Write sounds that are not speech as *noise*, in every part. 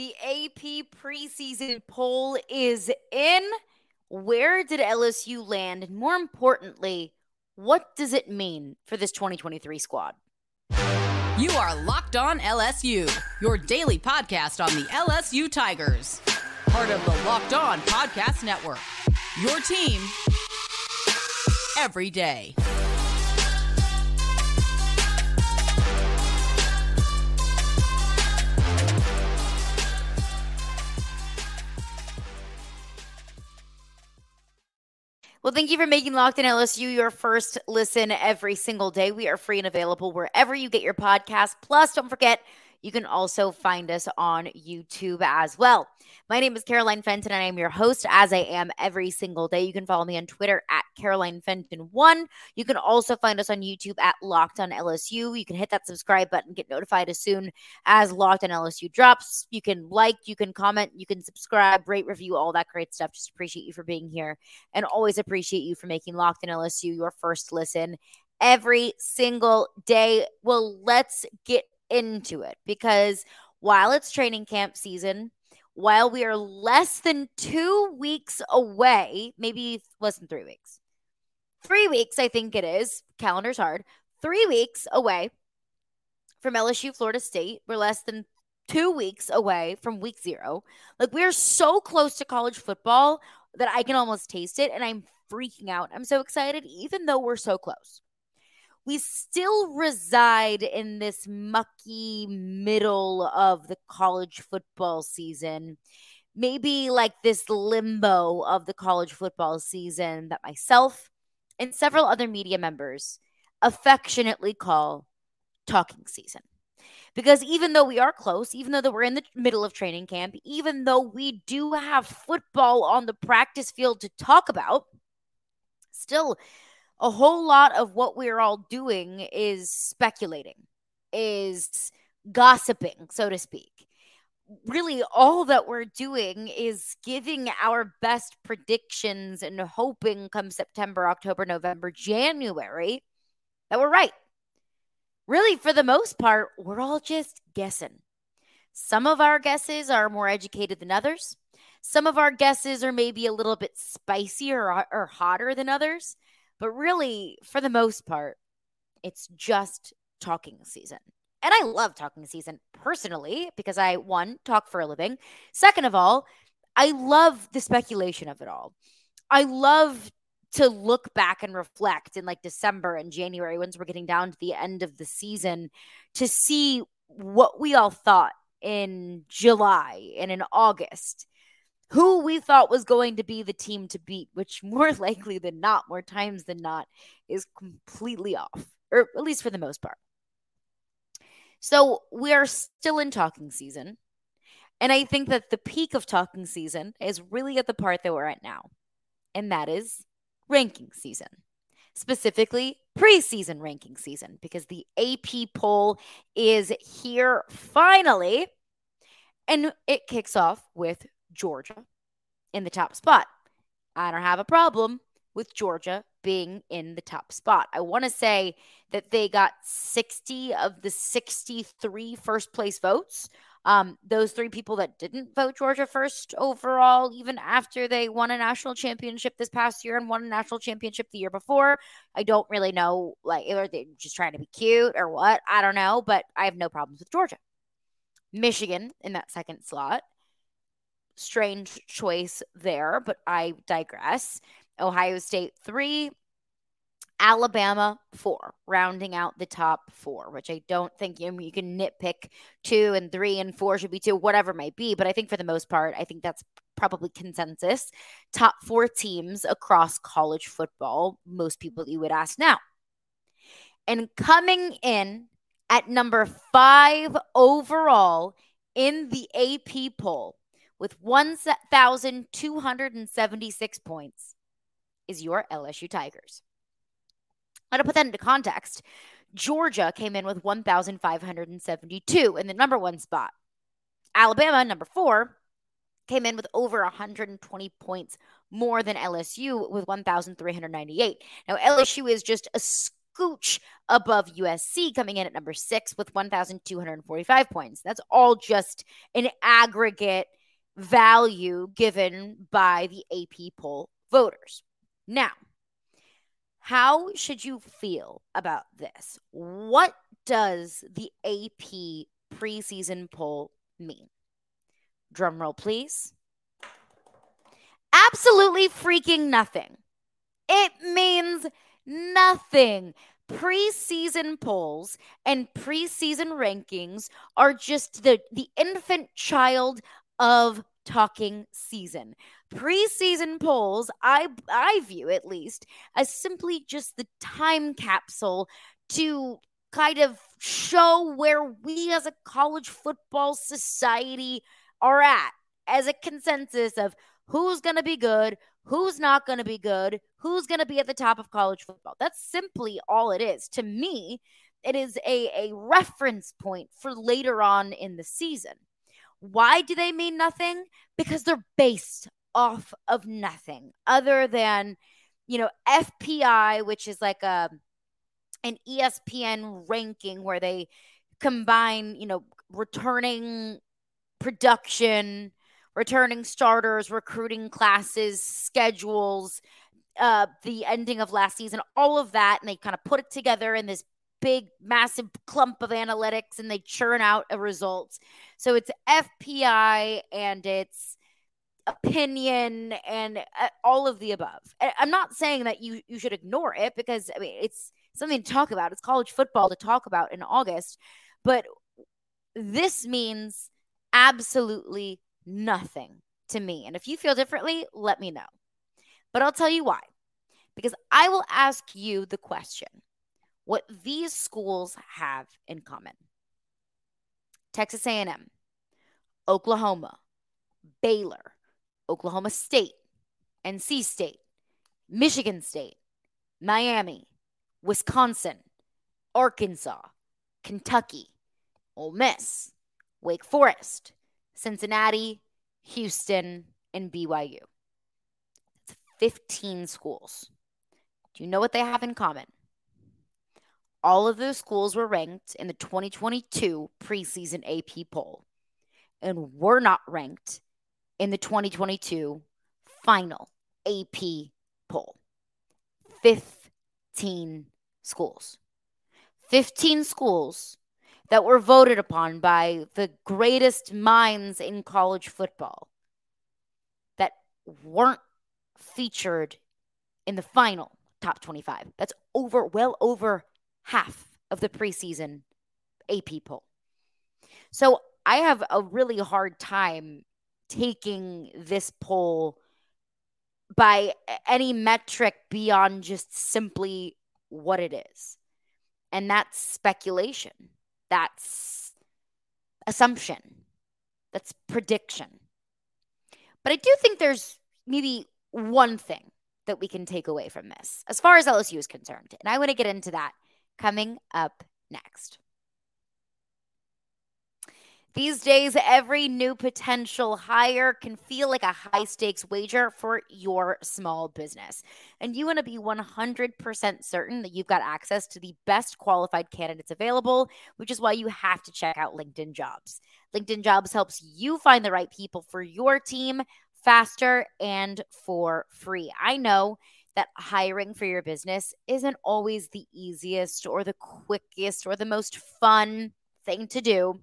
The AP preseason poll is in. Where did LSU land? And more importantly, what does it mean for this 2023 squad? You are Locked On LSU, your daily podcast on the LSU Tigers. Part of the Locked On Podcast Network. Your team every day. Well, thank you for making Locked On LSU your first listen every single day. We are free and available wherever you get your podcast. Plus, don't forget, you can also find us on YouTube as well. My name is Caroline Fenton, and I am your host, as I am every single day. You can follow me on Twitter at Caroline Fenton1. You can also find us on YouTube at Locked on LSU. You can hit that subscribe button, get notified as soon as Locked on LSU drops. You can like, you can comment, you can subscribe, rate, review, all that great stuff. Just appreciate you for being here and always appreciate you for making Locked on LSU your first listen every single day. Well, let's get into it because while it's training camp season, while we are less than two weeks away, maybe less than three weeks, three weeks, I think it is, calendar's hard, three weeks away from LSU, Florida State. We're less than two weeks away from week zero. Like we're so close to college football that I can almost taste it and I'm freaking out. I'm so excited, even though we're so close we still reside in this mucky middle of the college football season. Maybe like this limbo of the college football season that myself and several other media members affectionately call talking season. Because even though we are close, even though we're in the middle of training camp, even though we do have football on the practice field to talk about, still a whole lot of what we're all doing is speculating, is gossiping, so to speak. Really, all that we're doing is giving our best predictions and hoping come September, October, November, January that we're right. Really, for the most part, we're all just guessing. Some of our guesses are more educated than others. Some of our guesses are maybe a little bit spicier or, or hotter than others. But really, for the most part, it's just talking season. And I love talking season personally because I, one, talk for a living. Second of all, I love the speculation of it all. I love to look back and reflect in like December and January once we're getting down to the end of the season to see what we all thought in July and in August who we thought was going to be the team to beat, which *laughs* more likely than not, more times than not, is completely off, or at least for the most part. So we are still in talking season. And I think that the peak of talking season is really at the part that we're at now, and that is ranking season, specifically preseason ranking season, because the AP poll is here finally. And it kicks off with Georgia in the top spot. I don't have a problem with Georgia being in the top spot. I want to say that they got 60 of the 63 first place votes. Um, those three people that didn't vote Georgia first overall, even after they won a national championship this past year and won a national championship the year before, I don't really know. Like, are they just trying to be cute or what? I don't know, but I have no problems with Georgia. Michigan in that second slot strange choice there, but I digress. Ohio State three, Alabama four, rounding out the top four, which I don't think you, you can nitpick two and three and four should be two, whatever might be. But I think for the most part, I think that's probably consensus. Top four teams across college football, most people you would ask now. And coming in at number five overall in the AP poll with 1,276 points is your LSU Tigers. Now, to put that into context, Georgia came in with 1,572 in the number one spot. Alabama, number four, came in with over 120 points more than LSU with 1,398. Now, LSU is just a scooch above USC, coming in at number six with 1,245 points. That's all just an aggregate value given by the AP poll voters. Now, how should you feel about this? What does the AP preseason poll mean? Drumroll, please. Absolutely freaking nothing. It means nothing. Preseason polls and preseason rankings are just the, the infant child of talking season. Preseason polls, I I view at least as simply just the time capsule to kind of show where we as a college football society are at as a consensus of who's going to be good, who's not going to be good, who's going to be at the top of college football. That's simply all it is. To me, it is a, a reference point for later on in the season. Why do they mean nothing? Because they're based off of nothing other than, you know, FPI, which is like a an ESPN ranking where they combine, you know, returning production, returning starters, recruiting classes, schedules, uh, the ending of last season, all of that, and they kind of put it together in this big, massive clump of analytics and they churn out a results. So it's FPI and it's opinion and uh, all of the above. I'm not saying that you you should ignore it because I mean it's something to talk about. It's college football to talk about in August, but this means absolutely nothing to me. And if you feel differently, let me know. But I'll tell you why. Because I will ask you the question what these schools have in common. Texas A&M, Oklahoma, Baylor, Oklahoma State, NC State, Michigan State, Miami, Wisconsin, Arkansas, Kentucky, Ole Miss, Wake Forest, Cincinnati, Houston, and BYU. It's 15 schools. Do you know what they have in common? All of those schools were ranked in the 2022 preseason AP poll and were not ranked in the 2022 final AP poll. 15 schools. 15 schools that were voted upon by the greatest minds in college football that weren't featured in the final top 25. That's over, well over half of the preseason AP poll. So I have a really hard time taking this poll by any metric beyond just simply what it is. And that's speculation. That's assumption. That's prediction. But I do think there's maybe one thing that we can take away from this as far as LSU is concerned. And I want to get into that coming up next. These days, every new potential hire can feel like a high stakes wager for your small business. And you want to be 100% certain that you've got access to the best qualified candidates available, which is why you have to check out LinkedIn Jobs. LinkedIn Jobs helps you find the right people for your team faster and for free. I know that hiring for your business isn't always the easiest or the quickest or the most fun thing to do.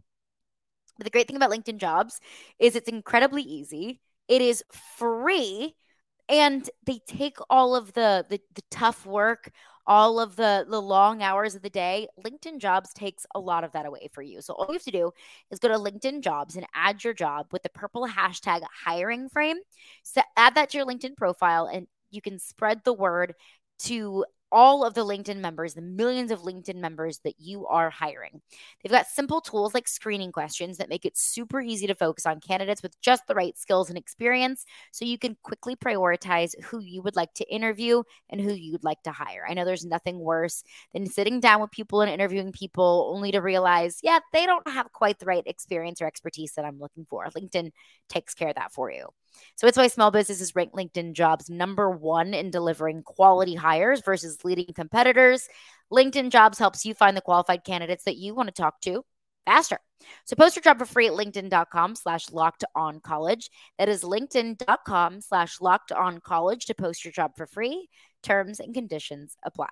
But the great thing about LinkedIn Jobs is it's incredibly easy. It is free and they take all of the, the the, tough work all of the the long hours of the day linkedin jobs takes a lot of that away for you so all you have to do is go to linkedin jobs and add your job with the purple hashtag hiring frame so add that to your linkedin profile and you can spread the word to all of the LinkedIn members, the millions of LinkedIn members that you are hiring. They've got simple tools like screening questions that make it super easy to focus on candidates with just the right skills and experience so you can quickly prioritize who you would like to interview and who you'd like to hire. I know there's nothing worse than sitting down with people and interviewing people only to realize, yeah, they don't have quite the right experience or expertise that I'm looking for. LinkedIn takes care of that for you. So it's why small businesses rank LinkedIn jobs number one in delivering quality hires versus leading competitors. LinkedIn Jobs helps you find the qualified candidates that you want to talk to faster. So post your job for free at linkedin.com slash locked on college. That is linkedin.com slash locked on college to post your job for free. Terms and conditions apply.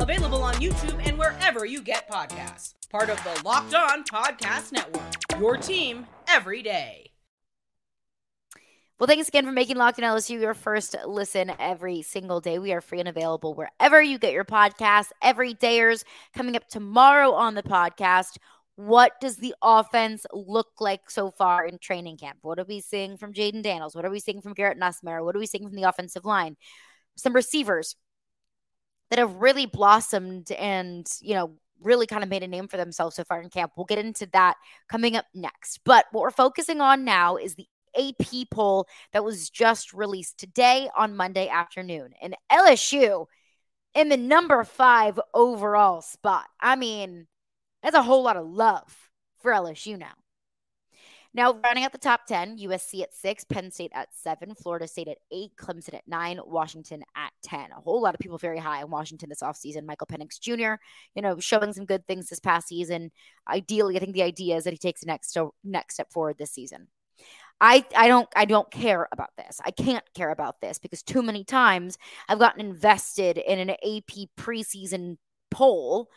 Available on YouTube and wherever you get podcasts. Part of the Locked On Podcast Network. Your team every day. Well, thanks again for making Locked on LSU your first listen every single day. We are free and available wherever you get your podcasts. Every dayers coming up tomorrow on the podcast. What does the offense look like so far in training camp? What are we seeing from Jayden Daniels? What are we seeing from Garrett Nussmeier? What are we seeing from the offensive line? Some receivers that have really blossomed and, you know, really kind of made a name for themselves so far in camp. We'll get into that coming up next. But what we're focusing on now is the AP poll that was just released today on Monday afternoon. And LSU in the number five overall spot. I mean, that's a whole lot of love for LSU now. Now, running at the top 10, USC at six, Penn State at seven, Florida State at eight, Clemson at nine, Washington at 10. A whole lot of people very high in Washington this offseason. Michael Penix Jr., you know, showing some good things this past season. Ideally, I think the idea is that he takes the next, next step forward this season. I I don't I don't care about this. I can't care about this because too many times I've gotten invested in an AP preseason poll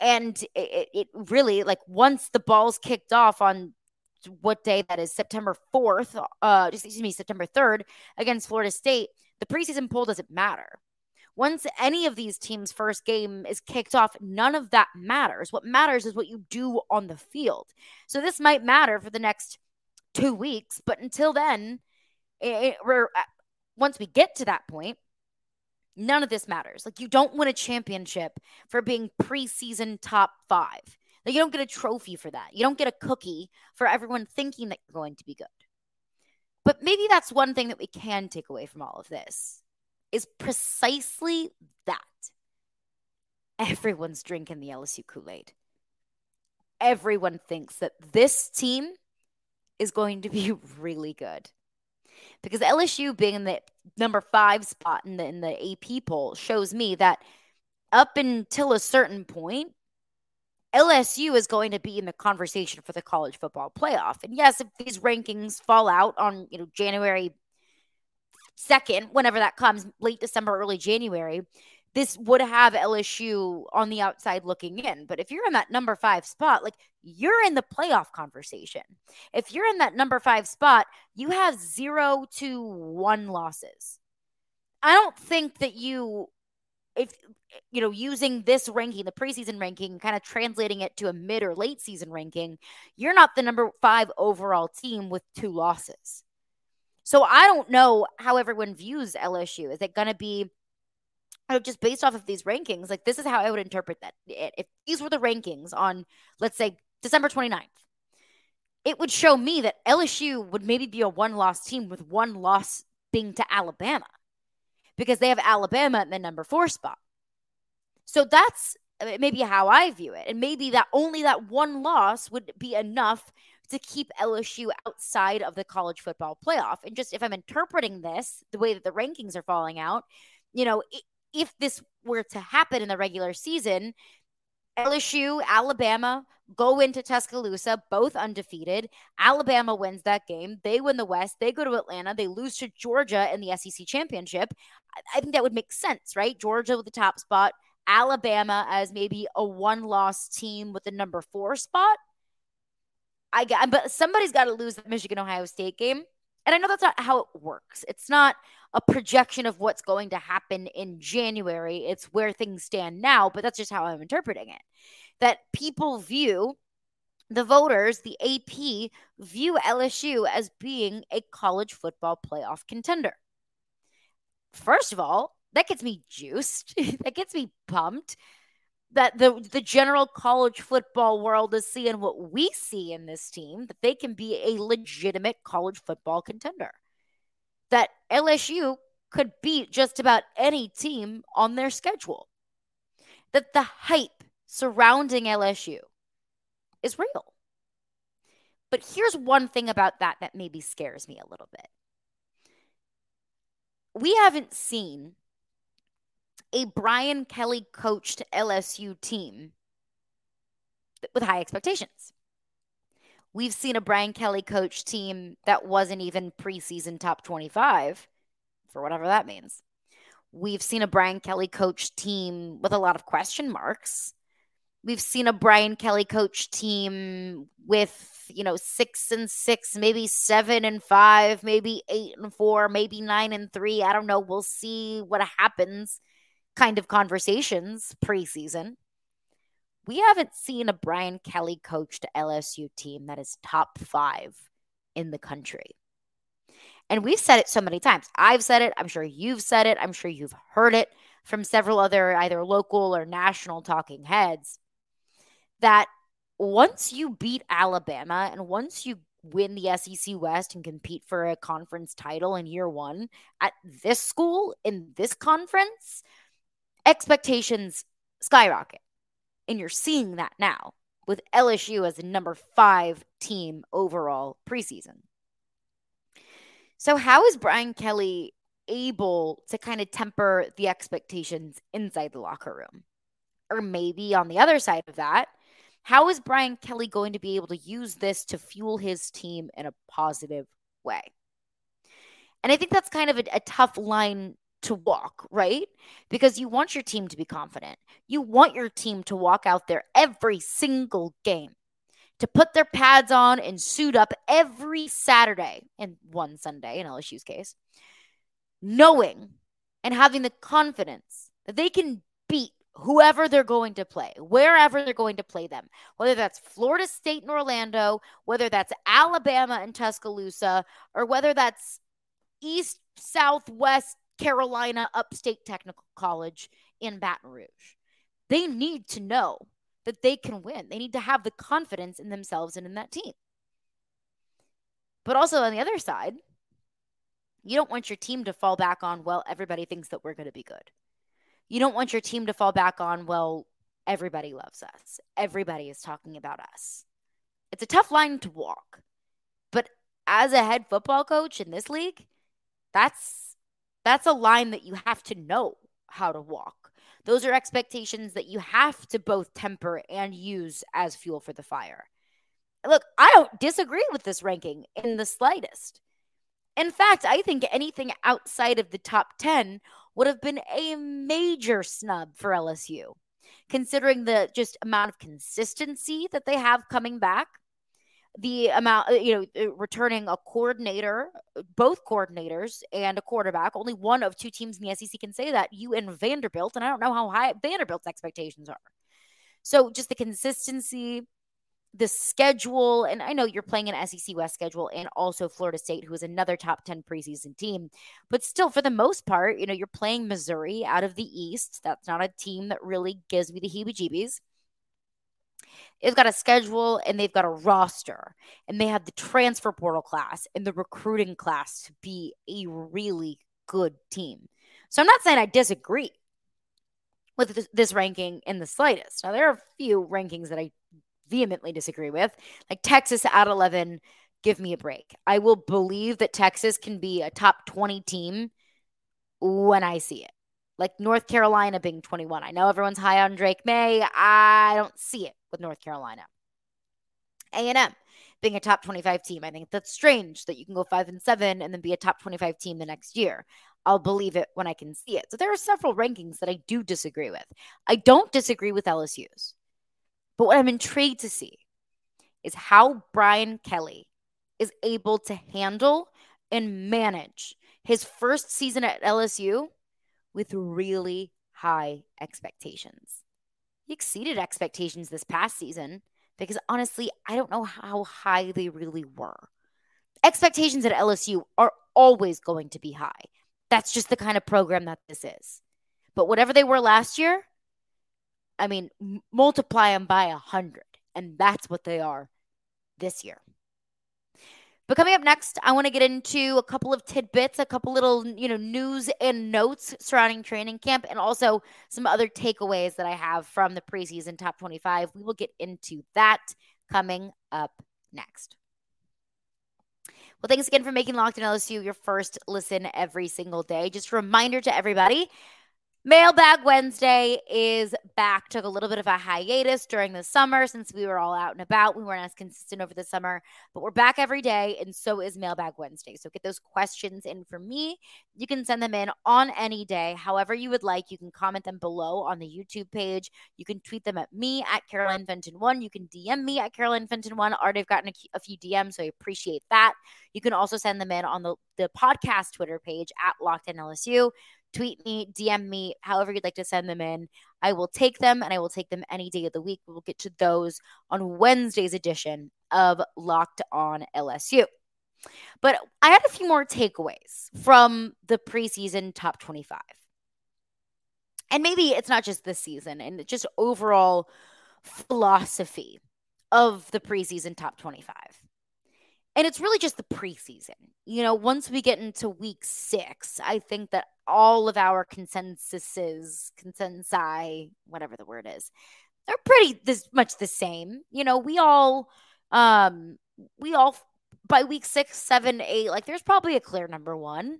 and it, it really like once the ball's kicked off on what day that is September 4th uh excuse me September 3rd against Florida State the preseason poll doesn't matter once any of these teams first game is kicked off none of that matters what matters is what you do on the field so this might matter for the next two weeks. But until then, it, we're uh, once we get to that point, none of this matters. Like you don't win a championship for being preseason top five. Like you don't get a trophy for that. You don't get a cookie for everyone thinking that you're going to be good. But maybe that's one thing that we can take away from all of this is precisely that. Everyone's drinking the LSU Kool Aid. Everyone thinks that this team is going to be *laughs* really good. Because LSU being in the number five spot in the in the AP poll shows me that up until a certain point, LSU is going to be in the conversation for the college football playoff. And yes, if these rankings fall out on you know January second, whenever that comes, late December, early January, this would have LSU on the outside looking in. But if you're in that number five spot, like you're in the playoff conversation. If you're in that number five spot, you have zero to one losses. I don't think that you, if you know, using this ranking, the preseason ranking, kind of translating it to a mid or late season ranking, you're not the number five overall team with two losses. So I don't know how everyone views LSU. Is it going to be just based off of these rankings, like this is how I would interpret that. If these were the rankings on, let's say, December 29th, it would show me that LSU would maybe be a one loss team with one loss being to Alabama because they have Alabama in the number four spot. So that's uh, maybe how I view it. And maybe that only that one loss would be enough to keep LSU outside of the college football playoff. And just if I'm interpreting this the way that the rankings are falling out, you know, if this were to happen in the regular season, LSU, Alabama go into Tuscaloosa, both undefeated. Alabama wins that game. They win the West. They go to Atlanta. They lose to Georgia in the SEC championship. I think that would make sense, right? Georgia with the top spot, Alabama as maybe a one loss team with the number four spot. I got, but somebody's got to lose the Michigan Ohio State game. And I know that's not how it works. It's not a projection of what's going to happen in January. It's where things stand now, but that's just how I'm interpreting it. That people view the voters, the AP, view LSU as being a college football playoff contender. First of all, that gets me juiced. *laughs* that gets me pumped. That the the general college football world is seeing what we see in this team, that they can be a legitimate college football contender. That LSU could beat just about any team on their schedule. That the hype surrounding LSU is real. But here's one thing about that that maybe scares me a little bit. We haven't seen a Brian Kelly coached LSU team with high expectations. We've seen a Brian Kelly coached team that wasn't even preseason top 25, for whatever that means. We've seen a Brian Kelly coached team with a lot of question marks. We've seen a Brian Kelly coached team with, you know, six and six, maybe seven and five, maybe eight and four, maybe nine and three. I don't know. We'll see what happens kind of conversations preseason. We haven't seen a Brian Kelly coached LSU team that is top five in the country. And we've said it so many times. I've said it. I'm sure you've said it. I'm sure you've heard it from several other either local or national talking heads that once you beat Alabama and once you win the SEC West and compete for a conference title in year one at this school in this conference, expectations skyrocket. And you're seeing that now with LSU as the number five team overall preseason. So, how is Brian Kelly able to kind of temper the expectations inside the locker room? Or maybe on the other side of that, how is Brian Kelly going to be able to use this to fuel his team in a positive way? And I think that's kind of a, a tough line to walk, right? Because you want your team to be confident. You want your team to walk out there every single game, to put their pads on and suit up every Saturday and one Sunday in LSU's case, knowing and having the confidence that they can beat whoever they're going to play, wherever they're going to play them, whether that's Florida State and Orlando, whether that's Alabama and Tuscaloosa, or whether that's East, Southwest, Carolina Upstate Technical College in Baton Rouge. They need to know that they can win. They need to have the confidence in themselves and in that team. But also on the other side, you don't want your team to fall back on, well, everybody thinks that we're going to be good. You don't want your team to fall back on, well, everybody loves us. Everybody is talking about us. It's a tough line to walk. But as a head football coach in this league, that's that's a line that you have to know how to walk. Those are expectations that you have to both temper and use as fuel for the fire. Look, I don't disagree with this ranking in the slightest. In fact, I think anything outside of the top 10 would have been a major snub for LSU, considering the just amount of consistency that they have coming back the amount, uh, you know, uh, returning a coordinator, both coordinators, and a quarterback. Only one of two teams in the SEC can say that. You and Vanderbilt, and I don't know how high Vanderbilt's expectations are. So just the consistency, the schedule, and I know you're playing an SEC West schedule, and also Florida State, who is another top ten preseason team. But still, for the most part, you know, you're playing Missouri out of the East. That's not a team that really gives me the heebie-jeebies they've got a schedule and they've got a roster and they have the transfer portal class and the recruiting class to be a really good team. So I'm not saying I disagree with this, ranking in the slightest. Now there are a few rankings that I vehemently disagree with, like Texas at 11. Give me a break. I will believe that Texas can be a top 20 team when I see it. Like North Carolina being 21. I know everyone's high on Drake Maye. I don't see it with North Carolina. A&M being a top 25 team. I think that's strange that you can go 5 and 7 and then be a top 25 team the next year. I'll believe it when I can see it. So there are several rankings that I do disagree with. I don't disagree with LSU's. But what I'm intrigued to see is how Brian Kelly is able to handle and manage his first season at LSU with really high expectations. He exceeded expectations this past season because honestly, I don't know how high they really were. Expectations at LSU are always going to be high. That's just the kind of program that this is. But whatever they were last year, I mean, multiply them by a hundred, and that's what they are this year. But coming up next, I want to get into a couple of tidbits, a couple little, you know, news and notes surrounding training camp, and also some other takeaways that I have from the preseason top 25. We will get into that coming up next. Well, thanks again for making Locked On LSU your first listen every single day. Just a reminder to everybody Mailbag Wednesday is back. Took a little bit of a hiatus during the summer since we were all out and about. We weren't as consistent over the summer, but we're back every day, and so is Mailbag Wednesday. So get those questions in for me. You can send them in on any day, however you would like. You can comment them below on the YouTube page. You can tweet them at me at Caroline Fenton One. You can DM me at Caroline Fenton One. Already, I've gotten a, few DMs, so I appreciate that. You can also send them in on the the podcast Twitter page at Locked On LSU tweet me, DM me, however you'd like to send them in. I will take them and I will take them any day of the week. We'll get to those on Wednesday's edition of Locked On LSU. But I had a few more takeaways from the preseason top 25. And maybe it's not just this season and just overall philosophy of the preseason top 25. And it's really just the preseason. You know, once we get into week six, I think that all of our consensuses, consensi, whatever the word is, they're pretty this much the same. You know, we all, um, we all by week six, seven, eight, like there's probably a clear number one.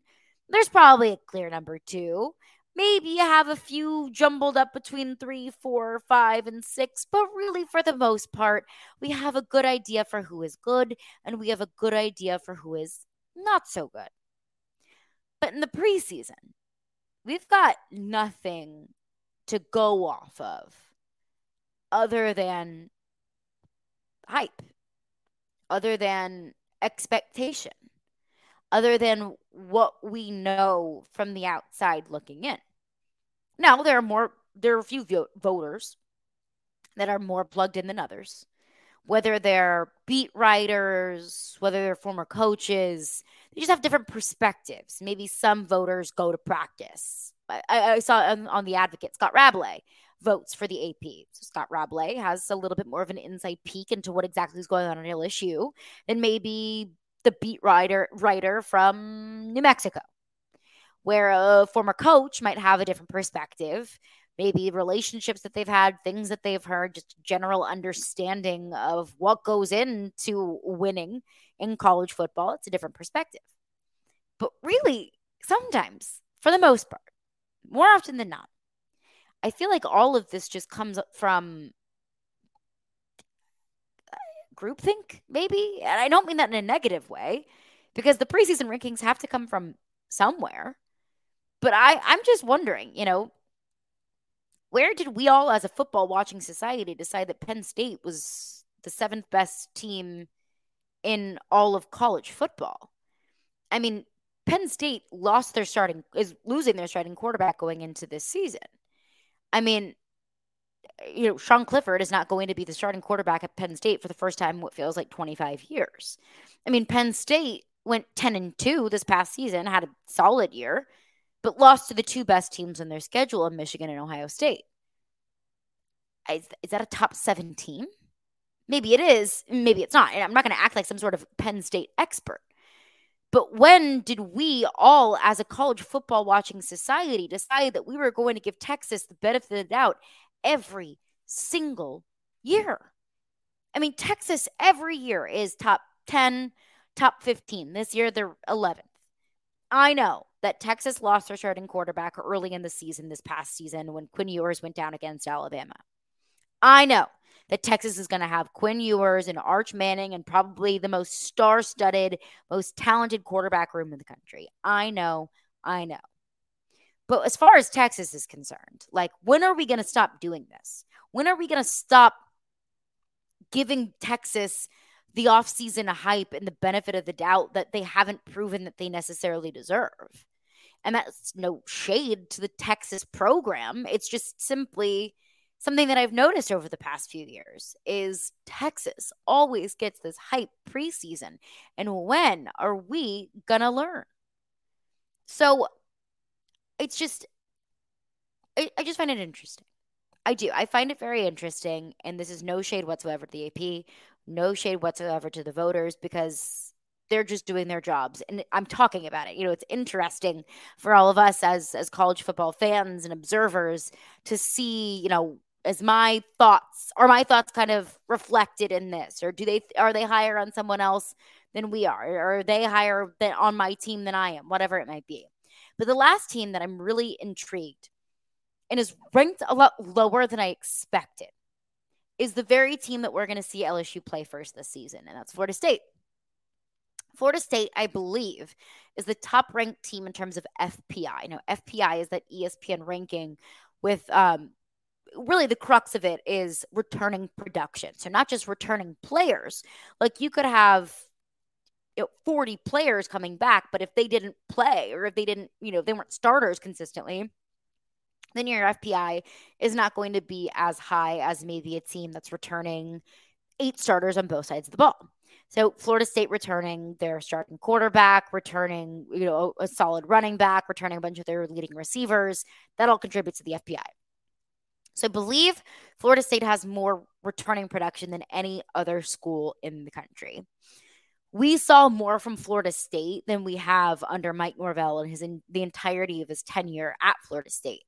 There's probably a clear number two. Maybe you have a few jumbled up between three, four, five, and six, but really, for the most part, we have a good idea for who is good and we have a good idea for who is not so good. But in the preseason, we've got nothing to go off of other than hype, other than expectation, other than what we know from the outside looking in. Now, there are more, there are a few voters that are more plugged in than others, whether they're beat writers, whether they're former coaches, they just have different perspectives. Maybe some voters go to practice. I, I saw on, on, the Advocate, Scott Rabalais votes for the AP. So Scott Rabalais has a little bit more of an inside peek into what exactly is going on in LSU than maybe the beat writer writer from New Mexico, where a former coach might have a different perspective, maybe relationships that they've had, things that they've heard, just general understanding of what goes into winning in college football. It's a different perspective. But really, sometimes, for the most part, more often than not, I feel like all of this just comes from groupthink, maybe. And I don't mean that in a negative way, because the preseason rankings have to come from somewhere. But I, I'm just wondering, you know, where did we all, as a football watching society, decide that Penn State was the seventh best team in all of college football? I mean, Penn State lost their starting, is losing their starting quarterback going into this season. I mean, you know, Sean Clifford is not going to be the starting quarterback at Penn State for the first time in what feels like 25 years. I mean, Penn State went 10 and 2 this past season, had a solid year, but lost to the two best teams in their schedule in Michigan and Ohio State. Is, is that a top seven team? Maybe it is, maybe it's not. And I'm not going to act like some sort of Penn State expert. But when did we all, as a college football watching society, decide that we were going to give Texas the benefit of the doubt every single year. I mean, Texas every year is top 10, top 15. This year, they're 11th. I know that Texas lost their starting quarterback early in the season this past season when Quinn Ewers went down against Alabama. I know that Texas is going to have Quinn Ewers and Arch Manning and probably the most star studded, most talented quarterback room in the country. I know. I know. But as far as Texas is concerned, like when are we going to stop doing this? When are we going to stop giving Texas the offseason hype and the benefit of the doubt that they haven't proven that they necessarily deserve? And that's no shade to the Texas program. It's just simply something that I've noticed over the past few years is Texas always gets this hype preseason. And when are we going to learn? So it's just I, I just find it interesting. I do. I find it very interesting. And this is no shade whatsoever to the AP, no shade whatsoever to the voters because they're just doing their jobs. And I'm talking about it. You know, it's interesting for all of us as as college football fans and observers to see, you know, as my thoughts are my thoughts kind of reflected in this or do they are they higher on someone else than we are or are they higher than on my team than I am, whatever it might be. But the last team that I'm really intrigued and is ranked a lot lower than I expected is the very team that we're going to see LSU play first this season, and that's Florida State. Florida State, I believe, is the top ranked team in terms of FPI. Now, FPI is that ESPN ranking with um, really the crux of it is returning production. So, not just returning players, like you could have 40 players coming back, but if they didn't play or if they didn't, you know, they weren't starters consistently, then your FPI is not going to be as high as maybe a team that's returning eight starters on both sides of the ball. So Florida State returning their starting quarterback, returning, you know, a solid running back, returning a bunch of their leading receivers, that all contributes to the FPI. So I believe Florida State has more returning production than any other school in the country. We saw more from Florida State than we have under Mike Norvell and his in, the entirety of his tenure at Florida State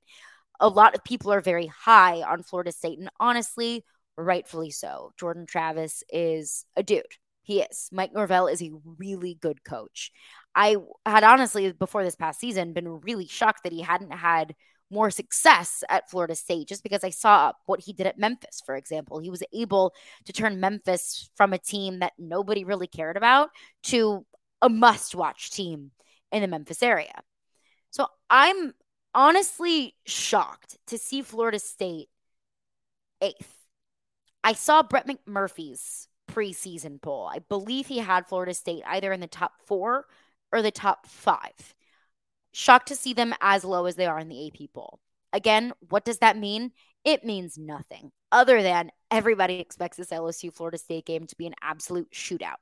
a lot of people are very high on Florida State, and honestly, rightfully so. Jordan Travis is a dude. He is. Mike Norvell is a really good coach. I had honestly, before this past season, been really shocked that he hadn't had more success at Florida State just because I saw what he did at Memphis, for example. He was able to turn Memphis from a team that nobody really cared about to a must watch team in the Memphis area. So I'm honestly shocked to see Florida State eighth. I saw Brett McMurphy's preseason poll. I believe he had Florida State either in the top four or the top five. Shocked to see them as low as they are in the AP poll. Again, what does that mean? It means nothing other than everybody expects this LSU Florida State game to be an absolute shootout.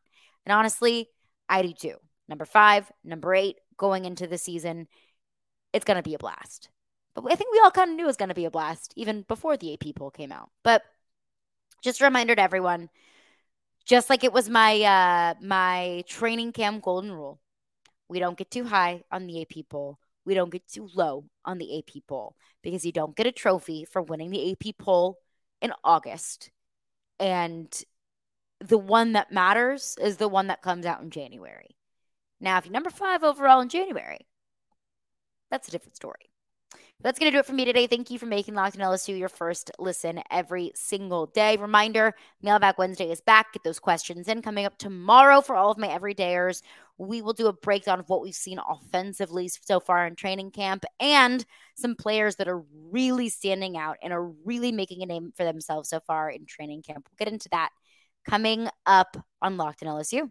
And honestly, I do too. Number five, number eight going into the season it's going to be a blast. But I think we all kind of knew it was going to be a blast even before the AP poll came out. But just a reminder to everyone, just like it was my uh, my training camp golden rule, we don't get too high on the AP poll. We don't get too low on the AP poll because you don't get a trophy for winning the AP poll in August. And the one that matters is the one that comes out in January. Now, if you're number five overall in January, that's a different story. That's going to do it for me today. Thank you for making Locked on LSU your first listen every single day. Reminder Mailbag Wednesday is back. Get those questions in. Coming up tomorrow for all of my everydayers, we will do a breakdown of what we've seen offensively so far in training camp and some players that are really standing out and are really making a name for themselves so far in training camp. We'll get into that coming up on Locked on LSU.